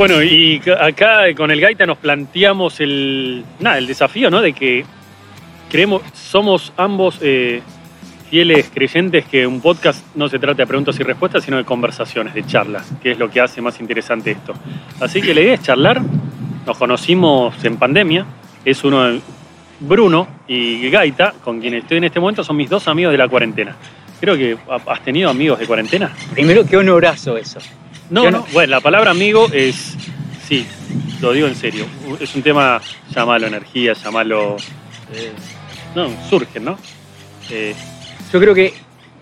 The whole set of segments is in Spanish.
Bueno, y acá con el Gaita nos planteamos el, nada, el desafío, ¿no? De que creemos, somos ambos eh, fieles creyentes que un podcast no se trata de preguntas y respuestas, sino de conversaciones, de charlas, que es lo que hace más interesante esto. Así que la idea es charlar. Nos conocimos en pandemia. Es uno de Bruno y Gaita, con quien estoy en este momento, son mis dos amigos de la cuarentena. Creo que has tenido amigos de cuarentena. Primero, qué honorazo eso. No, no, bueno, la palabra amigo es, sí, lo digo en serio, es un tema, llamalo energía, llamalo, eh, no, surge, ¿no? Eh, Yo creo que,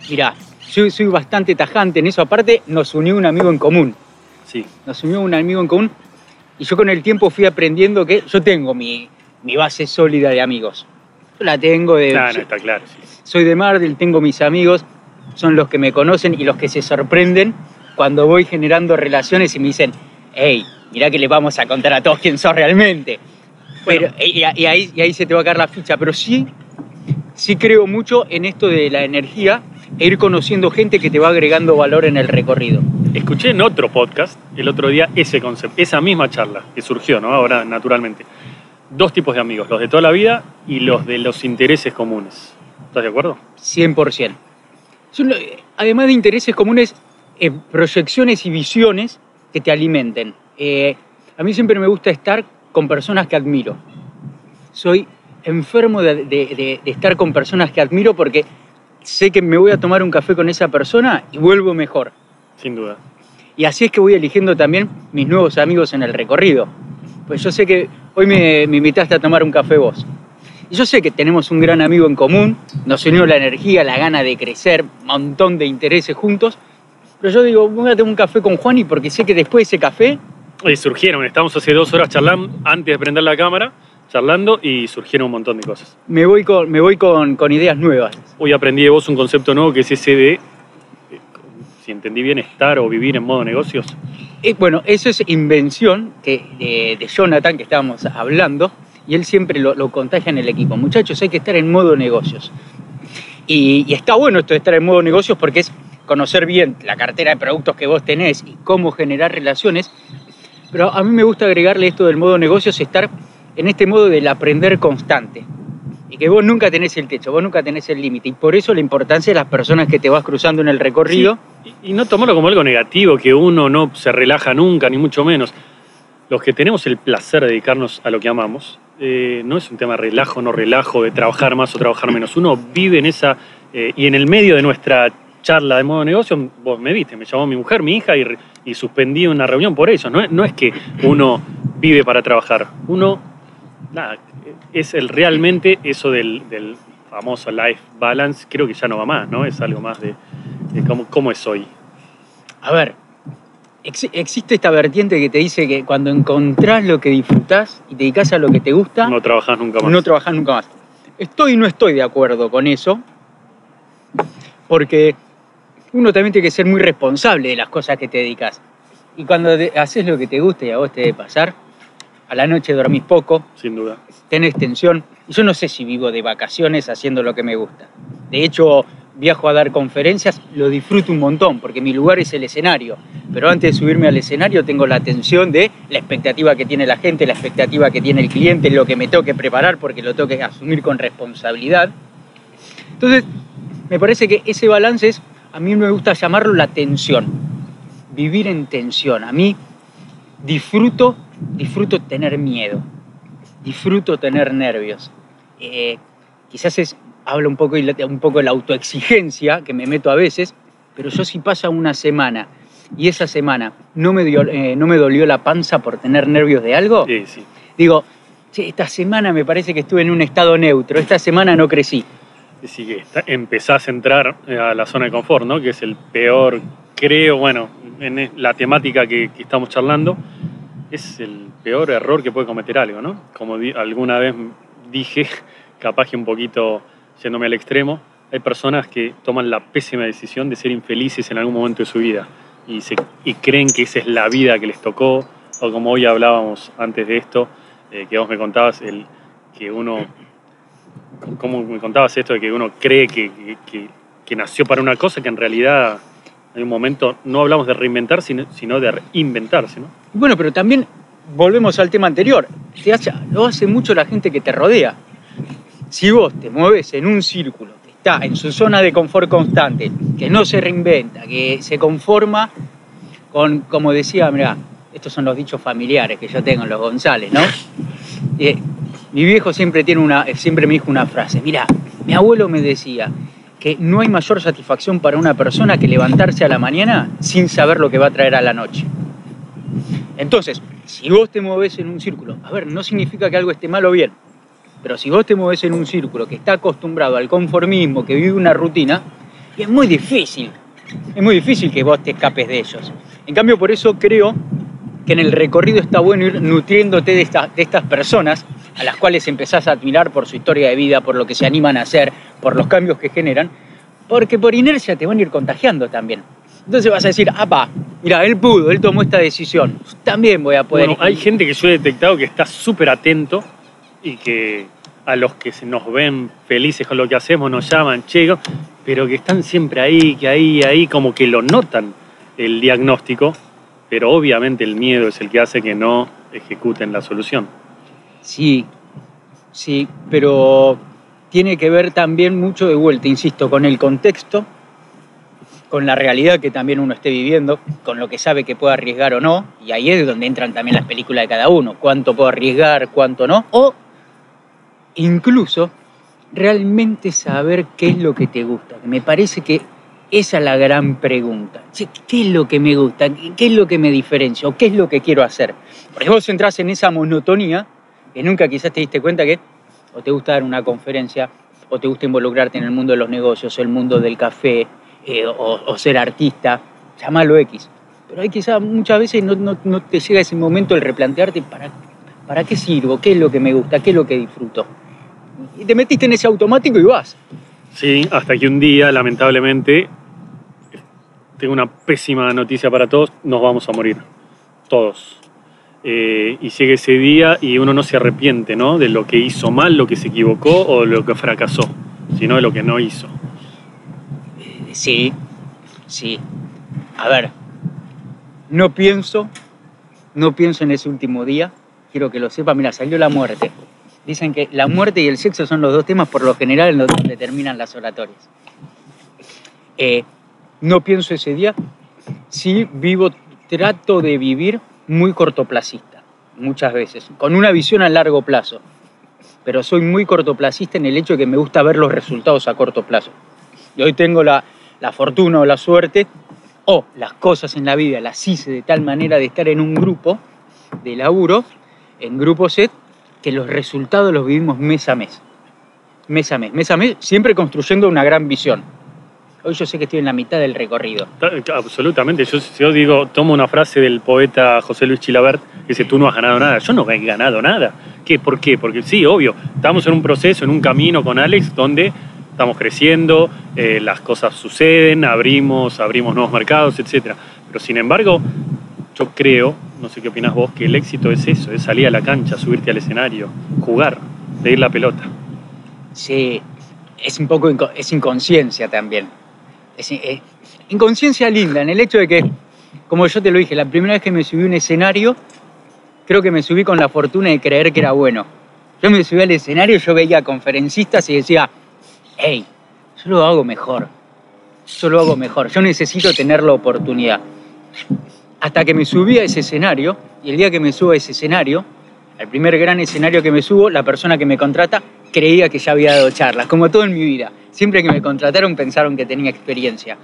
mirá, yo soy bastante tajante en eso, aparte nos unió un amigo en común. Sí. Nos unió un amigo en común y yo con el tiempo fui aprendiendo que yo tengo mi, mi base sólida de amigos. Yo la tengo de... Claro, está claro, sí. Soy de Mardel, tengo mis amigos, son los que me conocen y los que se sorprenden cuando voy generando relaciones y me dicen, hey, mirá que le vamos a contar a todos quién sos realmente. Pero, y, ahí, y ahí se te va a caer la ficha. Pero sí, sí creo mucho en esto de la energía e ir conociendo gente que te va agregando valor en el recorrido. Escuché en otro podcast el otro día ese concepto, esa misma charla que surgió, ¿no? Ahora, naturalmente. Dos tipos de amigos, los de toda la vida y los de los intereses comunes. ¿Estás de acuerdo? 100%. además de intereses comunes, eh, proyecciones y visiones que te alimenten. Eh, a mí siempre me gusta estar con personas que admiro. Soy enfermo de, estar con personas que admiro porque sé que me voy a tomar un café con esa persona y vuelvo mejor. Sin duda. Y así es que voy eligiendo también mis nuevos amigos en el recorrido. Pues yo sé que hoy me, me invitaste a tomar un café vos. Y yo sé que tenemos un gran amigo en común, nos unió la energía, la gana de crecer, montón de intereses juntos, pero yo digo, voy a tomar un café con Juan y porque sé que después de ese café... Y surgieron, estamos hace dos horas charlando, antes de prender la cámara, charlando y surgieron un montón de cosas. Me voy con, me voy con, ideas nuevas. Hoy aprendí de vos un concepto nuevo que es ese de, eh, si entendí bien, estar o vivir en modo negocios. Eh, bueno, eso es invención que, de, Jonathan que estábamos hablando y él siempre lo, lo, contagia en el equipo. Muchachos, hay que estar en modo negocios. Y, y está bueno esto de estar en modo negocios porque es conocer bien la cartera de productos que vos tenés y cómo generar relaciones, pero a mí me gusta agregarle esto del modo negocios, estar en este modo del aprender constante. Y que vos nunca tenés el techo, vos nunca tenés el límite. Y por eso la importancia de las personas que te vas cruzando en el recorrido. y no tomarlo como algo negativo, que uno no se relaja nunca, ni mucho menos. Los que tenemos el placer de dedicarnos a lo que amamos, eh, no es un tema de relajo, no relajo, de trabajar más o trabajar menos. Uno vive en esa, eh, y en el medio de nuestra charla de modo negocio, vos me viste, me llamó mi mujer, mi hija, y, y suspendí una reunión por eso. No, no es que uno vive para trabajar, uno, nada, es el realmente eso del, famoso life balance, creo que ya no va más, ¿no? Es algo más de, cómo, cómo es hoy. A ver, existe esta vertiente que te dice que cuando encontrás lo que disfrutás y te dedicas a lo que te gusta, no trabajás nunca más. No trabajás nunca más. Estoy y no estoy de acuerdo con eso, porque uno también tiene que ser muy responsable de las cosas que te dedicas. Y cuando haces lo que te gusta y a vos te debe pasar, a la noche dormís poco. Sin duda. Tenés tensión. Yo no sé si vivo de vacaciones haciendo lo que me gusta. De hecho, viajo a dar conferencias, lo disfruto un montón, porque mi lugar es el escenario. Pero antes de subirme al escenario tengo la tensión de la expectativa que tiene la gente, la expectativa que tiene el cliente, lo que me tengo que preparar porque lo tengo que asumir con responsabilidad. Entonces, me parece que ese balance es a mí me gusta llamarlo la tensión, vivir en tensión. A mí disfruto, disfruto tener miedo, disfruto tener nervios. Eh, quizás es, hablo un poco, un poco de la autoexigencia que me meto a veces, pero yo si pasa una semana y esa semana no me, eh, no me dolió la panza por tener nervios de algo, digo, esta semana me parece que estuve en un estado neutro, esta semana no crecí. Sí, que empezás a entrar eh, a la zona de confort, ¿no? Que es el peor, creo, bueno, en la temática que, estamos charlando, es el peor error que puede cometer algo, ¿no? Como alguna vez dije, capaz que un poquito yéndome al extremo, hay personas que toman la pésima decisión de ser infelices en algún momento de su vida y, se, y creen que esa es la vida que les tocó, o como hoy hablábamos antes de esto, eh, que vos me contabas, el, que uno como me contabas esto de que uno cree que, nació para una cosa que en realidad Hay un momento, no hablamos de reinventar, sino, sino de reinventarse, ¿no? Bueno, pero también volvemos al tema anterior. Te hace- lo hace mucho la gente que te rodea. Si vos te mueves en un círculo que está en su zona de confort constante, que no se reinventa, que se conforma con, como decía, mira, estos son los dichos familiares que yo tengo en los González, ¿no? Eh, mi viejo una, siempre me dijo una frase, mira, mi abuelo me decía que no hay mayor satisfacción para una persona que levantarse a la mañana sin saber lo que va a traer a la noche. Entonces, si vos te mueves en un círculo, a ver, no significa que algo esté mal o bien, pero si vos te mueves en un círculo que está acostumbrado al conformismo, que vive una rutina, es muy difícil, es muy difícil que vos te escapes de ellos. En cambio, por eso creo que en el recorrido está bueno ir nutriéndote de estas personas a las cuales empezás a admirar por su historia de vida, por lo que se animan a hacer, por los cambios que generan, porque por inercia te van a ir contagiando también. Entonces vas a decir, apa, mira, él pudo, él tomó esta decisión, también voy a poder. Bueno, hay gente que yo he detectado que está súper atento y que a los que se nos ven felices con lo que hacemos nos llaman, che, pero que están siempre ahí, que ahí, ahí, como que lo notan el diagnóstico, pero obviamente el miedo es el que hace que no ejecuten la solución. Sí, sí, pero tiene que ver también mucho de vuelta, insisto, con el contexto, con la realidad que también uno esté viviendo, con lo que sabe que puede arriesgar o no, y ahí es donde entran también las películas de cada uno, cuánto puedo arriesgar, cuánto no, o incluso realmente saber qué es lo que te gusta, me parece que esa es la gran pregunta. ¿Qué es lo que me gusta? ¿Qué es lo que me diferencia? ¿O qué es lo que quiero hacer? Porque vos entras en esa monotonía que nunca quizás te diste cuenta que o te gusta dar una conferencia, o te gusta involucrarte en el mundo de los negocios, el mundo del café, eh, o, ser artista, llamalo X. Pero hay quizás muchas veces no, no- no te llega ese momento el replantearte para, para qué sirvo, qué es lo que me gusta, qué es lo que disfruto. Y te metiste en ese automático y vas. Sí, hasta que un día, lamentablemente, tengo una pésima noticia para todos, nos vamos a morir. Todos. Eh, y llega ese día y uno no se arrepiente, ¿no? De lo que hizo mal, lo que se equivocó o lo que fracasó, sino de lo que no hizo. Eh, Sí, sí. A ver, no pienso, no pienso en ese último día. Quiero que lo sepa. Mira, salió la muerte. Dicen que la muerte y el sexo son los dos temas por lo general en los que terminan las oratorias. Eh, no pienso ese día. Sí vivo, trato de vivir muy cortoplacista, muchas veces, con una visión a largo plazo. Pero soy muy cortoplacista en el hecho de que me gusta ver los resultados a corto plazo. Y hoy tengo la, la fortuna o la suerte, o las cosas en la vida las hice de tal manera de estar en un grupo de laburo, en grupo set, que los resultados los vivimos mes a mes. Mes a mes, mes a mes, siempre construyendo una gran visión. Hoy yo sé que estoy en la mitad del recorrido. Ta- Absolutamente. Yo, yo digo, tomo una frase del poeta José Luis Chilabert que dice, tú no has ganado nada. Yo no he ganado nada. ¿Qué? ¿Por qué? Porque sí, obvio, estamos en un proceso, en un camino con Alex donde estamos creciendo, eh, las cosas suceden, abrimos, abrimos nuevos mercados, etc. Pero sin embargo, yo creo, no sé qué opinas vos, que el éxito es eso, es salir a la cancha, subirte al escenario, jugar, pedir la pelota. Sí, es un poco es inconsciencia también. Es, eh, inconsciencia linda, en el hecho de que, como yo te lo dije, la primera vez que me subí a un escenario, creo que me subí con la fortuna de creer que era bueno. Yo me subí al escenario, yo veía conferencistas y decía, hey, yo lo hago mejor, yo lo hago mejor, yo necesito tener la oportunidad. Hasta que me subí a ese escenario, y el día que me subo a ese escenario, al primer gran escenario que me subo, la persona que me contrata creía que ya había dado charlas, como todo en mi vida. Siempre que me contrataron pensaron que tenía experiencia.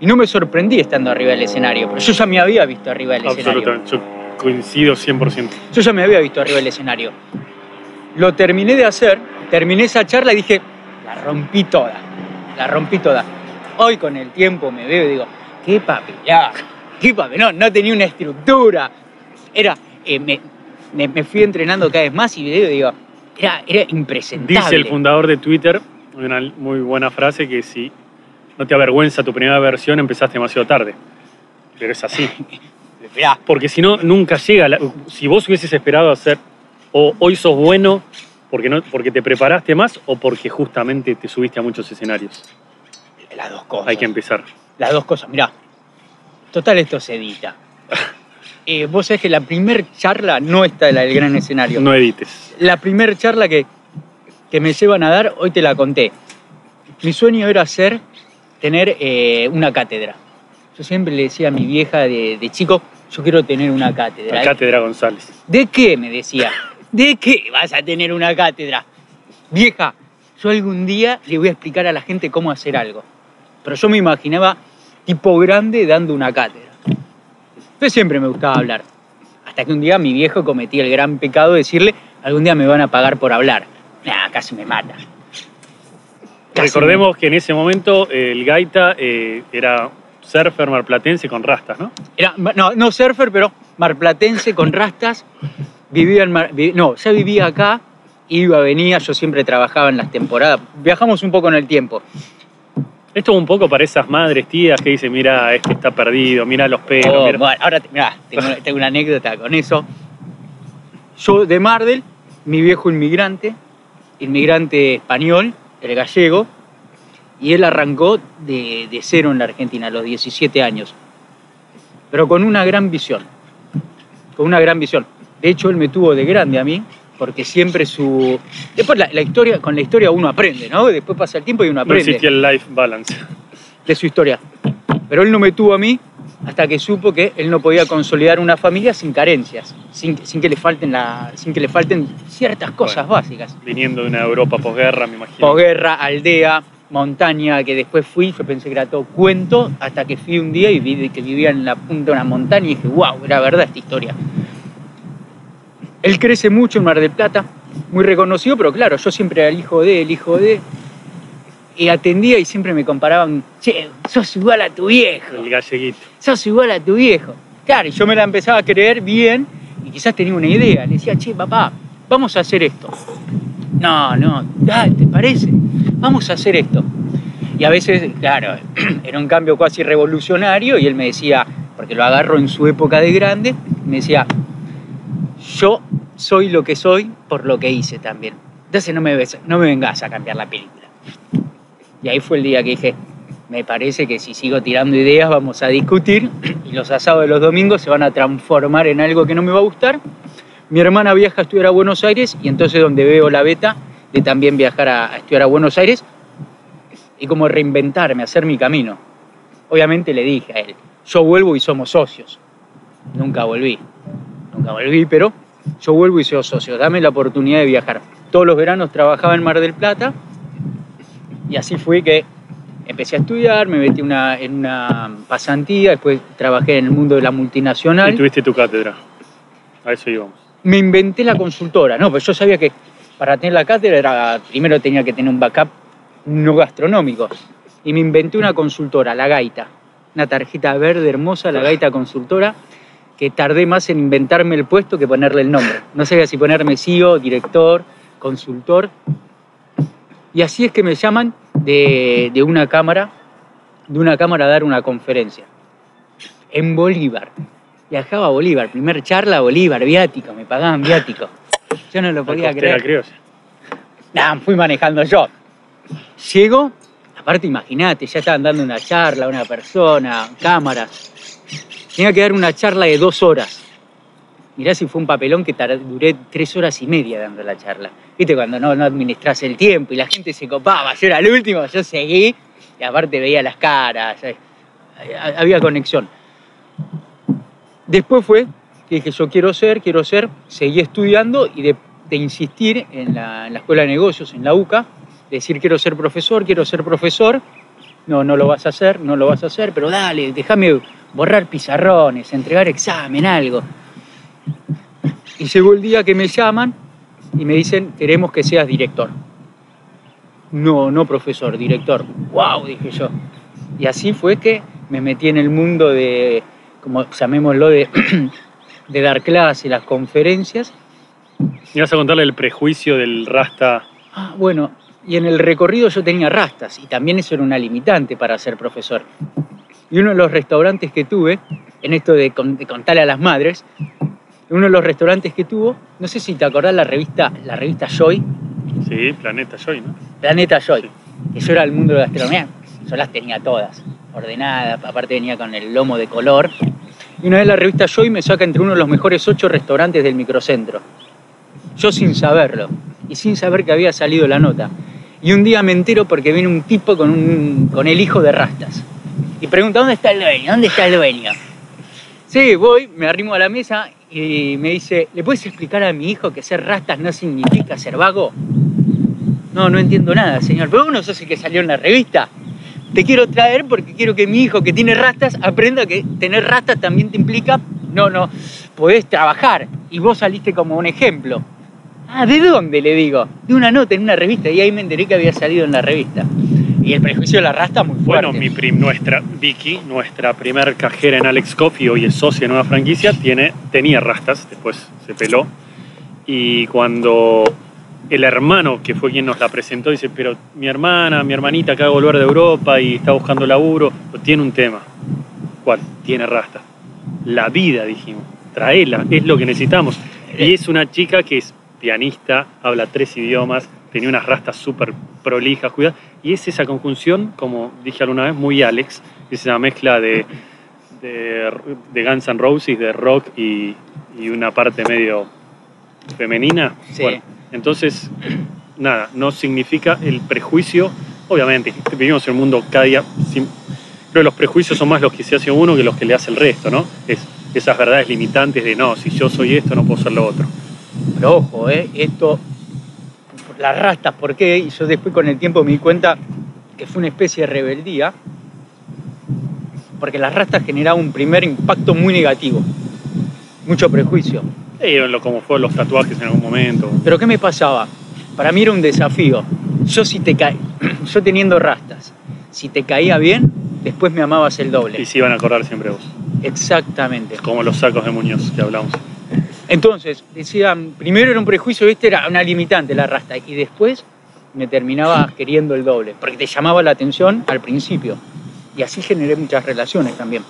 Y no me sorprendí estando arriba del escenario, pero yo ya me había visto arriba del escenario. Absolutamente. Yo coincido 100%. Yo ya me había visto arriba del escenario. Lo terminé de hacer, terminé esa charla y dije, la rompí toda, la rompí toda. Hoy con el tiempo me veo y digo, qué papelá, qué papel, no, no tenía una estructura. Era, eh, me, me- me fui entrenando cada vez más y veo y digo, era, era impresentable. Dice el fundador de Twitter, una muy buena frase, que si no te avergüenza tu primera versión, empezaste demasiado tarde. Pero es así. Esperá, Porque si no, nunca llega. la- si vos hubieses esperado hacer, o hoy sos bueno porque, no, porque te preparaste más o porque justamente te subiste a muchos escenarios. las dos cosas. Hay que empezar. Las dos cosas, mirá. Total, esto se edita. Eh, vos sabés que la primer charla no está la del gran escenario. No edites. La primer charla que, que me llevan a dar, hoy te la conté. Mi sueño era ser, tener eh, una cátedra. Yo siempre le decía a mi vieja de, de chico, yo quiero tener una cátedra. La cátedra González. ¿De qué? Me decía. ¿De qué vas a tener una cátedra? Vieja, yo algún día le voy a explicar a la gente cómo hacer algo. Pero yo me imaginaba tipo grande dando una cátedra. Yo siempre me gustaba hablar. Hasta que un día mi viejo cometí el gran pecado de decirle, algún día me van a pagar por hablar. Nah, casi me mata. Casi Recordemos que en ese momento eh, el gaita eh, era surfer marplatense con rastas, ¿no? Era, no, no surfer, pero marplatense con rastas. Vivía en Mar- no, ya vivía acá, iba, venía, yo siempre trabajaba en las temporadas. Viajamos un poco en el tiempo. Esto un poco para esas madres, tías que dicen, mira, este está perdido, mira los pelos, Oh, mira". bueno, ahora mirá, tengo una anécdota con eso. Yo de Mardel, mi viejo inmigrante, inmigrante español, el gallego, y él arrancó de, de cero en la Argentina a los 17 años, pero con una gran visión, con una gran visión. De hecho, él me tuvo de grande a mí, porque siempre su... Después la, la historia, con la historia uno aprende, ¿no? Después pasa el tiempo y uno No aprende existía el life balance. de su historia. Pero él no me tuvo a mí hasta que supo que él no podía consolidar una familia sin carencias, sin, sin que, le falten la, sin que le falten ciertas cosas Bueno. básicas. Viniendo de una Europa posguerra, me imagino. Posguerra, aldea, montaña, que después fui, yo pensé que era todo cuento, hasta que fui un día y vi que vivía en la punta de una montaña y dije, wow, era verdad esta historia. Él crece mucho en Mar del Plata, muy reconocido, pero claro, yo siempre era el hijo de, el hijo de, y atendía y siempre me comparaban, che, sos igual a tu viejo El galleguito. sos igual a tu viejo. Claro, y yo me la empezaba a creer bien y quizás tenía una idea. Le decía, che, papá, vamos a hacer esto. No, no, ¿te parece? Vamos a hacer esto. Y a veces, claro, era un cambio casi revolucionario y él me decía, porque lo agarro en su época de grande, me decía, yo soy lo que soy por lo que hice también. Entonces no me, ves- no me vengas a cambiar la película. Y ahí fue el día que dije, me parece que si sigo tirando ideas vamos a discutir y los asados de los domingos se van a transformar en algo que no me va a gustar. Mi hermana viaja a estudiar a Buenos Aires y entonces donde veo la beta de también viajar a, a estudiar a Buenos Aires y como reinventarme, hacer mi camino. Obviamente le dije a él, yo vuelvo y somos socios. Nunca volví, nunca volví, pero yo vuelvo y soy socio. Dame la oportunidad de viajar. Todos los veranos trabajaba en Mar del Plata y así fue que empecé a estudiar, me metí una- en una pasantía, después trabajé en el mundo de la multinacional. Y tuviste tu cátedra. A eso íbamos. Me inventé la consultora, ¿no? Pues yo sabía que para tener la cátedra era, primero tenía que tener un backup no gastronómico. Y me inventé una consultora, la Gaita. Una tarjeta verde hermosa, la Gaita Consultora, que tardé más en inventarme el puesto que ponerle el nombre. No sabía si ponerme CEO, director, consultor. Y así es que me llaman de, de una cámara, de una cámara a dar una conferencia. En Bolívar. Viajaba a Bolívar, primer charla a Bolívar, viático, me pagaban viático. Yo no lo podía creer. criolla. Nah, fui manejando yo. Llego, aparte imagínate, ya estaban dando una charla, una persona, cámaras. Tenía que dar una charla de dos horas. Mirá si fue un papelón que tar- duré tres horas y media dando la charla. Viste, cuando no, no administras el tiempo y la gente se copaba, yo era el último, yo seguí y aparte veía las caras, eh, había conexión. Después fue que dije, yo quiero ser, quiero ser, seguí estudiando y de, de insistir en la, en la Escuela de Negocios, en la UCA, decir quiero ser profesor, quiero ser profesor, no, no lo vas a hacer, no lo vas a hacer, pero dale, déjame borrar pizarrones, entregar examen, algo. Y llegó el día que me llaman y me dicen, queremos que seas director. No, no profesor, director. ¡Wow! Dije yo. Y así fue que me metí en el mundo de, como llamémoslo, de, de dar clases, las conferencias. Y vas a contarle el prejuicio del rasta. Ah, bueno, y en el recorrido yo tenía rastas y también eso era una limitante para ser profesor. Y uno de los restaurantes que tuve, en esto de, con- de contarle a las madres, uno de los restaurantes que tuvo, no sé si te acordás la revista, la revista Joy, Sí, Planeta Joy, ¿no? Planeta Joy, Sí. que yo era el mundo de la gastronomía, yo las tenía todas. ordenada, aparte venía con el lomo de color. Y una vez la revista Joy me saca entre uno de los mejores ocho restaurantes del microcentro. Yo sin saberlo y sin saber que había salido la nota. Y un día me entero porque viene un tipo con, un, con el hijo de Rastas. Y pregunta, ¿dónde está el dueño? ¿Dónde está el dueño? Sí, voy, me arrimo a la mesa y me dice, ¿le puedes explicar a mi hijo que ser Rastas no significa ser vago? No, no entiendo nada, señor. Pero uno sos el que salió en la revista. Te quiero traer porque quiero que mi hijo que tiene rastas aprenda que tener rastas también te implica, no, no, podés trabajar. Y vos saliste como un ejemplo. Ah, ¿de dónde? Le digo. De una nota en una revista. Y ahí me enteré que había salido en la revista. Y el prejuicio de la rasta muy fuerte. Bueno, mi prim- nuestra Vicky, nuestra primer cajera en Alex Coffee, hoy es socia de nueva franquicia, tiene, tenía rastas, después se peló. Y cuando el hermano, que fue quien nos la presentó, dice, pero mi hermana, mi hermanita acaba de volver de Europa y está buscando laburo, pero tiene un tema. ¿Cuál? Tiene rastas. La vida, dijimos. Traela, es lo que necesitamos. Y es una chica que es pianista, habla tres idiomas, tenía unas rastas súper prolijas, cuidadas. Y es esa conjunción, como dije alguna vez, muy Alex. Es esa mezcla de, de, de Guns N' Roses, de rock y, y una parte medio femenina. Sí. Bueno, entonces, nada, no significa el prejuicio. Obviamente, vivimos en un mundo cada día. sin- creo que los prejuicios son más los que se hace uno que los que le hace el resto, ¿no? Es esas verdades limitantes de no, si yo soy esto, no puedo ser lo otro. Pero ojo, ¿eh? esto, las rastas, ¿por qué? Y yo después con el tiempo me di cuenta que fue una especie de rebeldía, porque las rastas generaban un primer impacto muy negativo, mucho prejuicio. Lo- como fueron los tatuajes en algún momento. Pero ¿qué me pasaba? Para mí era un desafío. Yo si te ca... yo teniendo rastas, si te caía bien, después me amabas el Y doble. se iban a acordar siempre vos. Exactamente. Como los sacos de Muñoz que hablamos. Entonces, decían, primero era un prejuicio, este era una limitante la rasta, y después me terminaba queriendo el doble, porque te llamaba la atención al principio. Y así generé muchas relaciones también.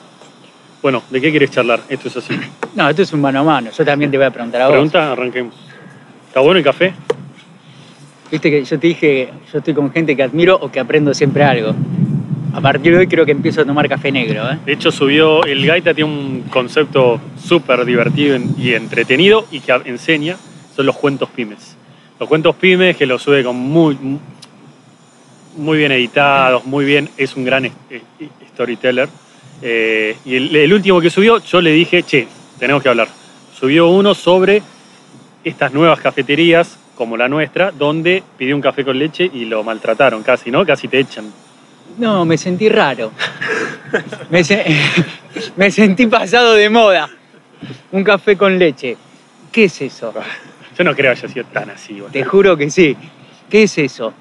Bueno, ¿de qué quieres charlar? Esto es así. No, esto es un mano a mano, yo también te voy a preguntar a vos. Pregunta, arranquemos. ¿Está bueno el café? Viste que yo te dije, yo estoy con gente que admiro o que aprendo siempre algo. A partir de hoy creo que empiezo a tomar café negro, ¿eh? De hecho, subió, el Gaita tiene un concepto súper divertido y entretenido y que enseña, son los cuentos pymes. Los cuentos pymes que los sube con muy, muy bien editados, muy bien, es un gran eh, storyteller. Eh, y el, el último que subió, yo le dije, che, tenemos que hablar. Subió uno sobre estas nuevas cafeterías como la nuestra, donde pidió un café con leche y lo maltrataron casi, ¿no? Casi te echan. No, me sentí raro. Me, se- me sentí pasado de moda. Un café con leche. ¿Qué es eso? Yo no creo que haya sido tan así. boludo. Te juro que sí. ¿Qué es eso?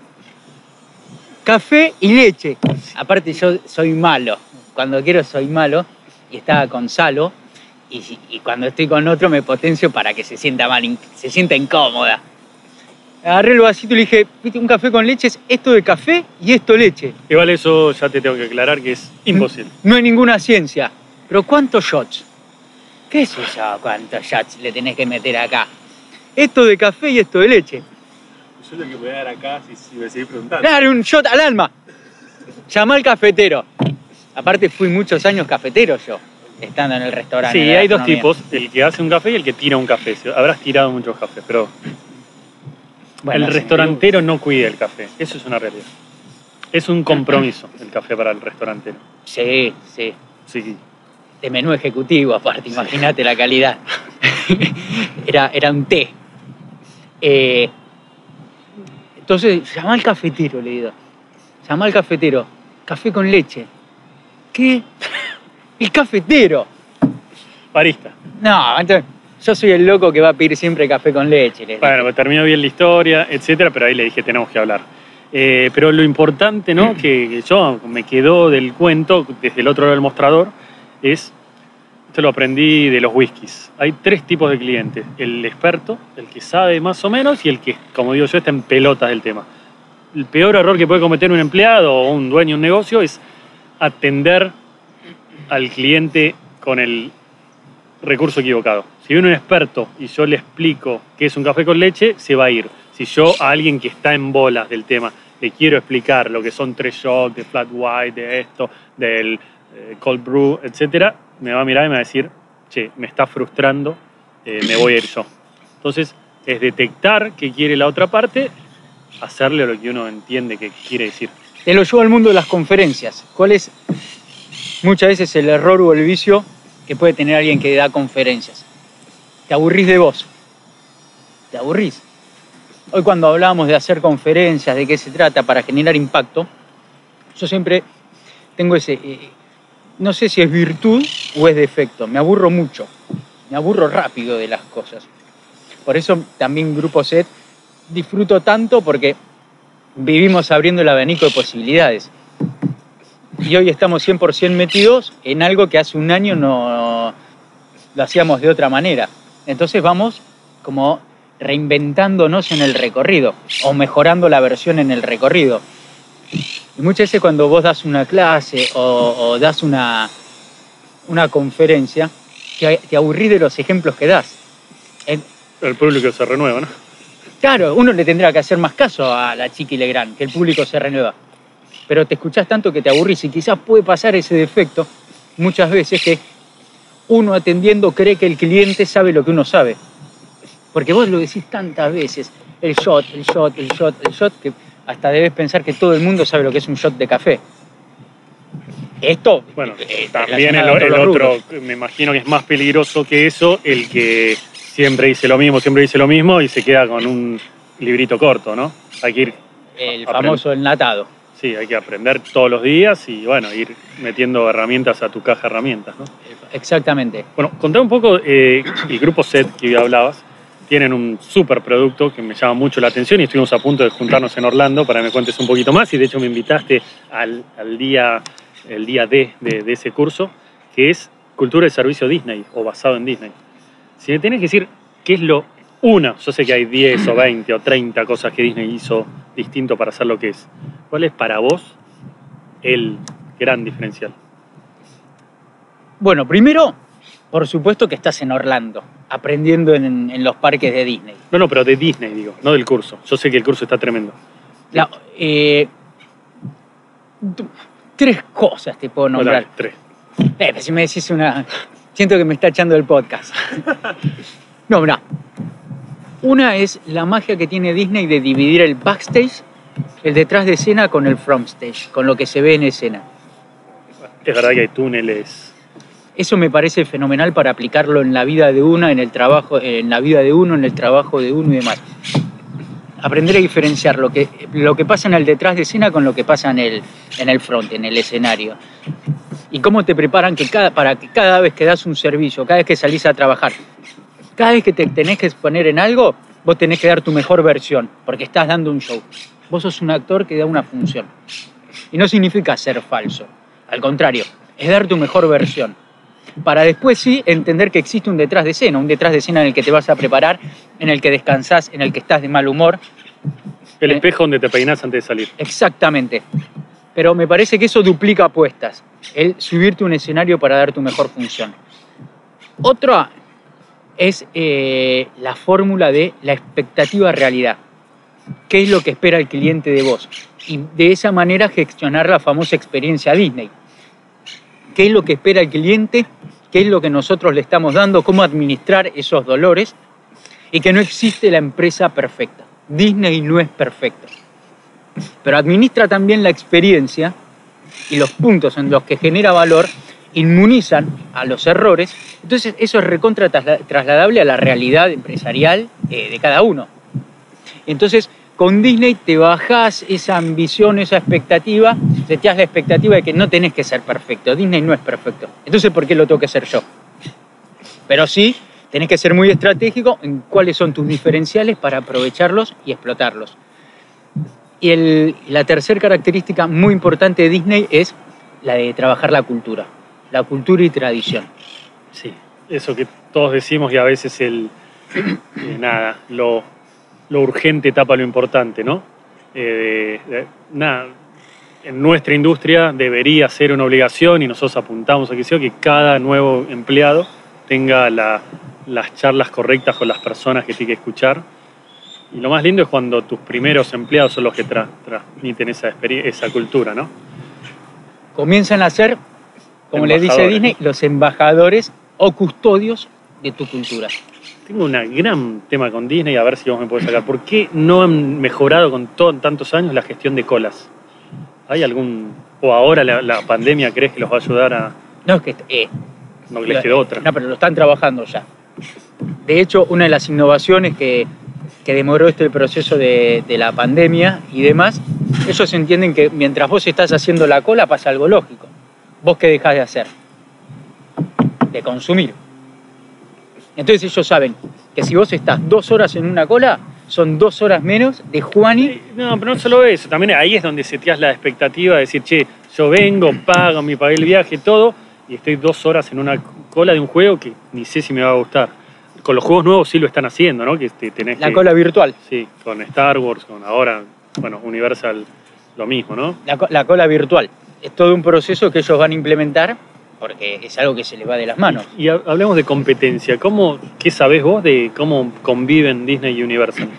Café y leche. Aparte yo soy malo. Cuando quiero soy malo. Y estaba con Salo. Y, y cuando estoy con otro me potencio para que se sienta mal, se sienta incómoda. Agarré el vasito y le dije, viste, un café con leche es esto de café y esto leche. Igual eso ya te tengo que aclarar que es imposible. No hay ninguna ciencia. Pero ¿cuántos shots? ¿Qué sé yo cuántos shots le tenés que meter acá? Esto de café y esto de leche. Yo lo que voy a dar acá si, si me seguís preguntando. Dale un shot al alma. Llama al cafetero. Aparte fui muchos años cafetero yo, estando en el restaurante. Sí, hay dos tipos, el que hace un café y el que tira un café. Habrás tirado muchos cafés, pero Bueno, el restaurantero no cuida el café. Eso es una realidad. Es un compromiso el café para el restaurantero. Sí, sí. Sí, De menú ejecutivo, aparte, imagínate la calidad. era, era un té. Eh, entonces, llama al cafetero, le digo. Llama al cafetero. Café con leche. ¿Qué? El cafetero. barista. No, entonces, yo soy el loco que va a pedir siempre café con leche. le digo. Bueno, pues terminó bien la historia, etcétera, pero ahí le dije, tenemos que hablar. Eh, pero lo importante, ¿no? Que, que yo me quedó del cuento, desde el otro lado del mostrador, es, esto lo aprendí de los whiskies. Hay tres tipos de clientes. El experto, el que sabe más o menos, y el que, como digo yo, está en pelotas del tema. El peor error que puede cometer un empleado o un dueño de un negocio es atender al cliente con el recurso equivocado. Si viene un experto y yo le explico qué es un café con leche, se va a ir. Si yo a alguien que está en bolas del tema le quiero explicar lo que son tres shots, de flat white, de esto, del eh, cold brew, etcétera, me va a mirar y me va a decir, che, me está frustrando, eh, me voy a ir yo. Entonces, es detectar qué quiere la otra parte, hacerle lo que uno entiende que quiere decir. Te lo llevo al mundo de las conferencias. ¿Cuál es muchas veces el error o el vicio que puede tener alguien que da conferencias? Te aburrís de vos. Te aburrís. Hoy cuando hablábamos de hacer conferencias, de qué se trata para generar impacto, yo siempre tengo ese, eh, no sé si es virtud o es defecto, me aburro mucho, me aburro rápido de las cosas. Por eso también Grupo SET disfruto tanto porque vivimos abriendo el abanico de posibilidades. Y hoy estamos 100% metidos en algo que hace un año no lo hacíamos de otra manera. Entonces vamos como reinventándonos en el recorrido o mejorando la versión en el recorrido. Y muchas veces cuando vos das una clase o, das una, una conferencia, te, te aburrís de los ejemplos que das. El público se renueva, ¿no? Claro, uno le tendrá que hacer más caso a la Chiqui Legrand, que el público se renueva. Pero te escuchás tanto que te aburrís y quizás puede pasar ese defecto muchas veces que uno atendiendo cree que el cliente sabe lo que uno sabe. Porque vos lo decís tantas veces, el shot, el shot, el shot, el shot, que hasta debes pensar que todo el mundo sabe lo que es un shot de café. Esto, bueno, eh, también el, el otro, me imagino que es más peligroso que eso, el que siempre dice lo mismo, siempre dice lo mismo y se queda con un librito corto, ¿no? Hay que ir. El famoso enlatado. Sí, hay que aprender todos los días y bueno, ir metiendo herramientas a tu caja de herramientas, ¿no? Exactamente. Bueno, contá un poco eh, el grupo SET que hablabas. Tienen un super producto que me llama mucho la atención y estuvimos a punto de juntarnos en Orlando para que me cuentes un poquito más y de hecho me invitaste al, día, el día D de, de ese curso, que es Cultura de Servicio Disney o basado en Disney. Si me tenés que decir qué es lo una, yo sé que hay 10 o 20 o 30 cosas que Disney hizo distinto para hacer lo que es. ¿Cuál es para vos el gran diferencial? Bueno, primero, por supuesto que estás en Orlando, aprendiendo en, los parques de Disney. No, no, pero de Disney, digo, no del curso. Yo sé que el curso está tremendo. Eh, tres cosas te puedo nombrar. tres. Eh, si me decís una, Siento que me está echando el podcast. No, mira. Una es la magia que tiene Disney de dividir el backstage, el detrás de escena, con el frontstage, con lo que se ve en escena. Es verdad que hay túneles. Eso me parece fenomenal para aplicarlo en la vida de uno, en el trabajo, en la vida de uno, en el trabajo de uno y demás. Aprender a diferenciar lo que, lo que pasa en el detrás de escena con lo que pasa en el, en el front, en el escenario y cómo te preparan que cada, para que cada vez que das un servicio, cada vez que salís a trabajar, cada vez que te tenés que exponer en algo, vos tenés que dar tu mejor versión, porque estás dando un show. Vos sos un actor que da una función. Y no significa ser falso, al contrario, es dar tu mejor versión. Para después sí entender que existe un detrás de escena, un detrás de escena en el que te vas a preparar, en el que descansás, en el que estás de mal humor. El eh, espejo donde te peinás antes de salir. Exactamente pero me parece que eso duplica apuestas, el subirte a un escenario para dar tu mejor función. Otra es eh, la fórmula de la expectativa realidad. ¿Qué es lo que espera el cliente de vos? Y de esa manera gestionar la famosa experiencia Disney. ¿Qué es lo que espera el cliente? ¿Qué es lo que nosotros le estamos dando? ¿Cómo administrar esos dolores? Y que no existe la empresa perfecta. Disney no es perfecto pero administra también la experiencia y los puntos en los que genera valor inmunizan a los errores. Entonces eso es recontra trasladable a la realidad empresarial eh, de cada uno. Entonces con Disney te bajás esa ambición, esa expectativa, te das la expectativa de que no tenés que ser perfecto. Disney no es perfecto. Entonces, ¿por qué lo tengo que ser yo? Pero sí, tenés que ser muy estratégico en cuáles son tus diferenciales para aprovecharlos y explotarlos. Y la tercera característica muy importante de Disney es la de trabajar la cultura, la cultura y tradición. Sí, eso que todos decimos y a veces el, eh, nada, lo, urgente tapa lo importante, ¿no? Eh, nada, en nuestra industria debería ser una obligación y nosotros apuntamos a que sea que cada nuevo empleado tenga las charlas correctas con las personas que tiene que escuchar Y lo más lindo es cuando tus primeros empleados son los que tra- transmiten esa, esa cultura, ¿no? Comienzan a ser, como les dice Disney, los embajadores o custodios de tu cultura. Tengo un gran tema con Disney, a ver si vos me podés sacar. ¿Por qué no han mejorado con to- tantos años la gestión de colas? ¿Hay algún... o ahora la, la pandemia crees que los va a ayudar a... No es que eh, no les quedó otra? No, pero lo están trabajando ya. De hecho, una de las innovaciones que, que demoró este proceso de, de la pandemia y demás, ellos entienden que mientras vos estás haciendo la cola pasa algo lógico. ¿Vos qué dejás de hacer? De consumir. Entonces ellos saben que si vos estás dos horas en una cola, son dos horas menos de Juani. No, pero no solo eso, también ahí es donde seteas la expectativa de decir, che, yo vengo, pago, me pagué el viaje, todo, y estoy dos horas en una cola de un juego que ni sé si me va a gustar. Con los juegos nuevos sí lo están haciendo, ¿no? Que te- tenés La que- cola virtual. Sí, con Star Wars, con ahora, bueno, Universal, lo mismo, ¿no? La cola virtual. Es todo un proceso que ellos van a implementar porque es algo que se les va de las manos. Y ha- hablemos de competencia. ¿Cómo, ¿Qué sabés vos de cómo conviven Disney y Universal?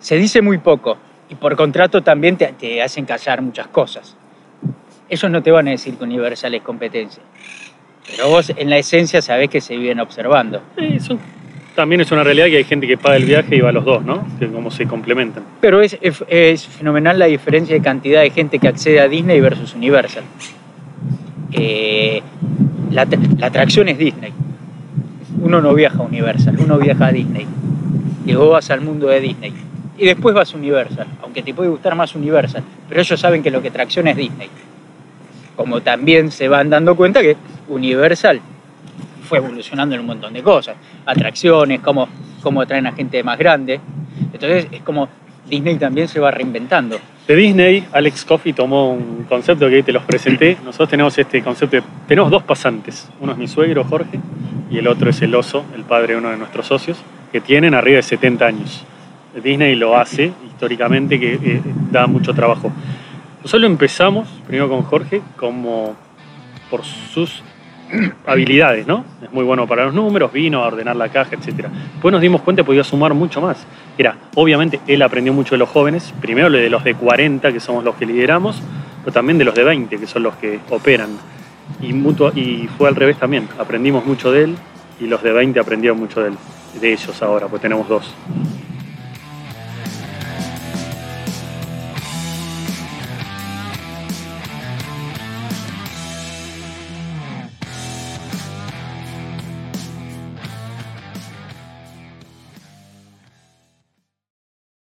Se dice muy poco y por contrato también te, te hacen callar muchas cosas. Ellos no te van a decir que Universal es competencia, pero vos en la esencia sabés que se viven observando. Eh, Eso también es una realidad que hay gente que paga el viaje y va a los dos, ¿no? Cómo se complementan. Pero es, fenomenal la diferencia de cantidad de gente que accede a Disney versus Universal. Eh, la, la atracción es Disney. Uno no viaja a Universal, uno viaja a Disney. Y vos vas al mundo de Disney. Y después vas a Universal, aunque te puede gustar más Universal. Pero ellos saben que lo que atracción es Disney. Como también se van dando cuenta que Universal fue evolucionando en un montón de cosas. Atracciones, cómo, cómo atraen a gente más grande. Entonces es como Disney también se va reinventando. De Disney, Alex Coffey tomó un concepto que te los presenté. Nosotros tenemos este concepto de, tenemos dos pasantes. Uno es mi suegro, Jorge, y el otro es el oso, el padre de uno de nuestros socios, que tienen arriba de 70 años. Disney lo hace históricamente, que eh, da mucho trabajo. Nosotros lo empezamos, primero con Jorge, como por sus habilidades, ¿no? Es muy bueno para los números, vino a ordenar la caja, etc. Después nos dimos cuenta que podía sumar mucho más. Era, obviamente, él aprendió mucho de los jóvenes, primero de los de 40, que somos los que lideramos, pero también de los de 20, que son los que operan. Y, mutuo, y fue al revés también, aprendimos mucho de él y los de 20 aprendieron mucho de ellos ahora, pues tenemos dos.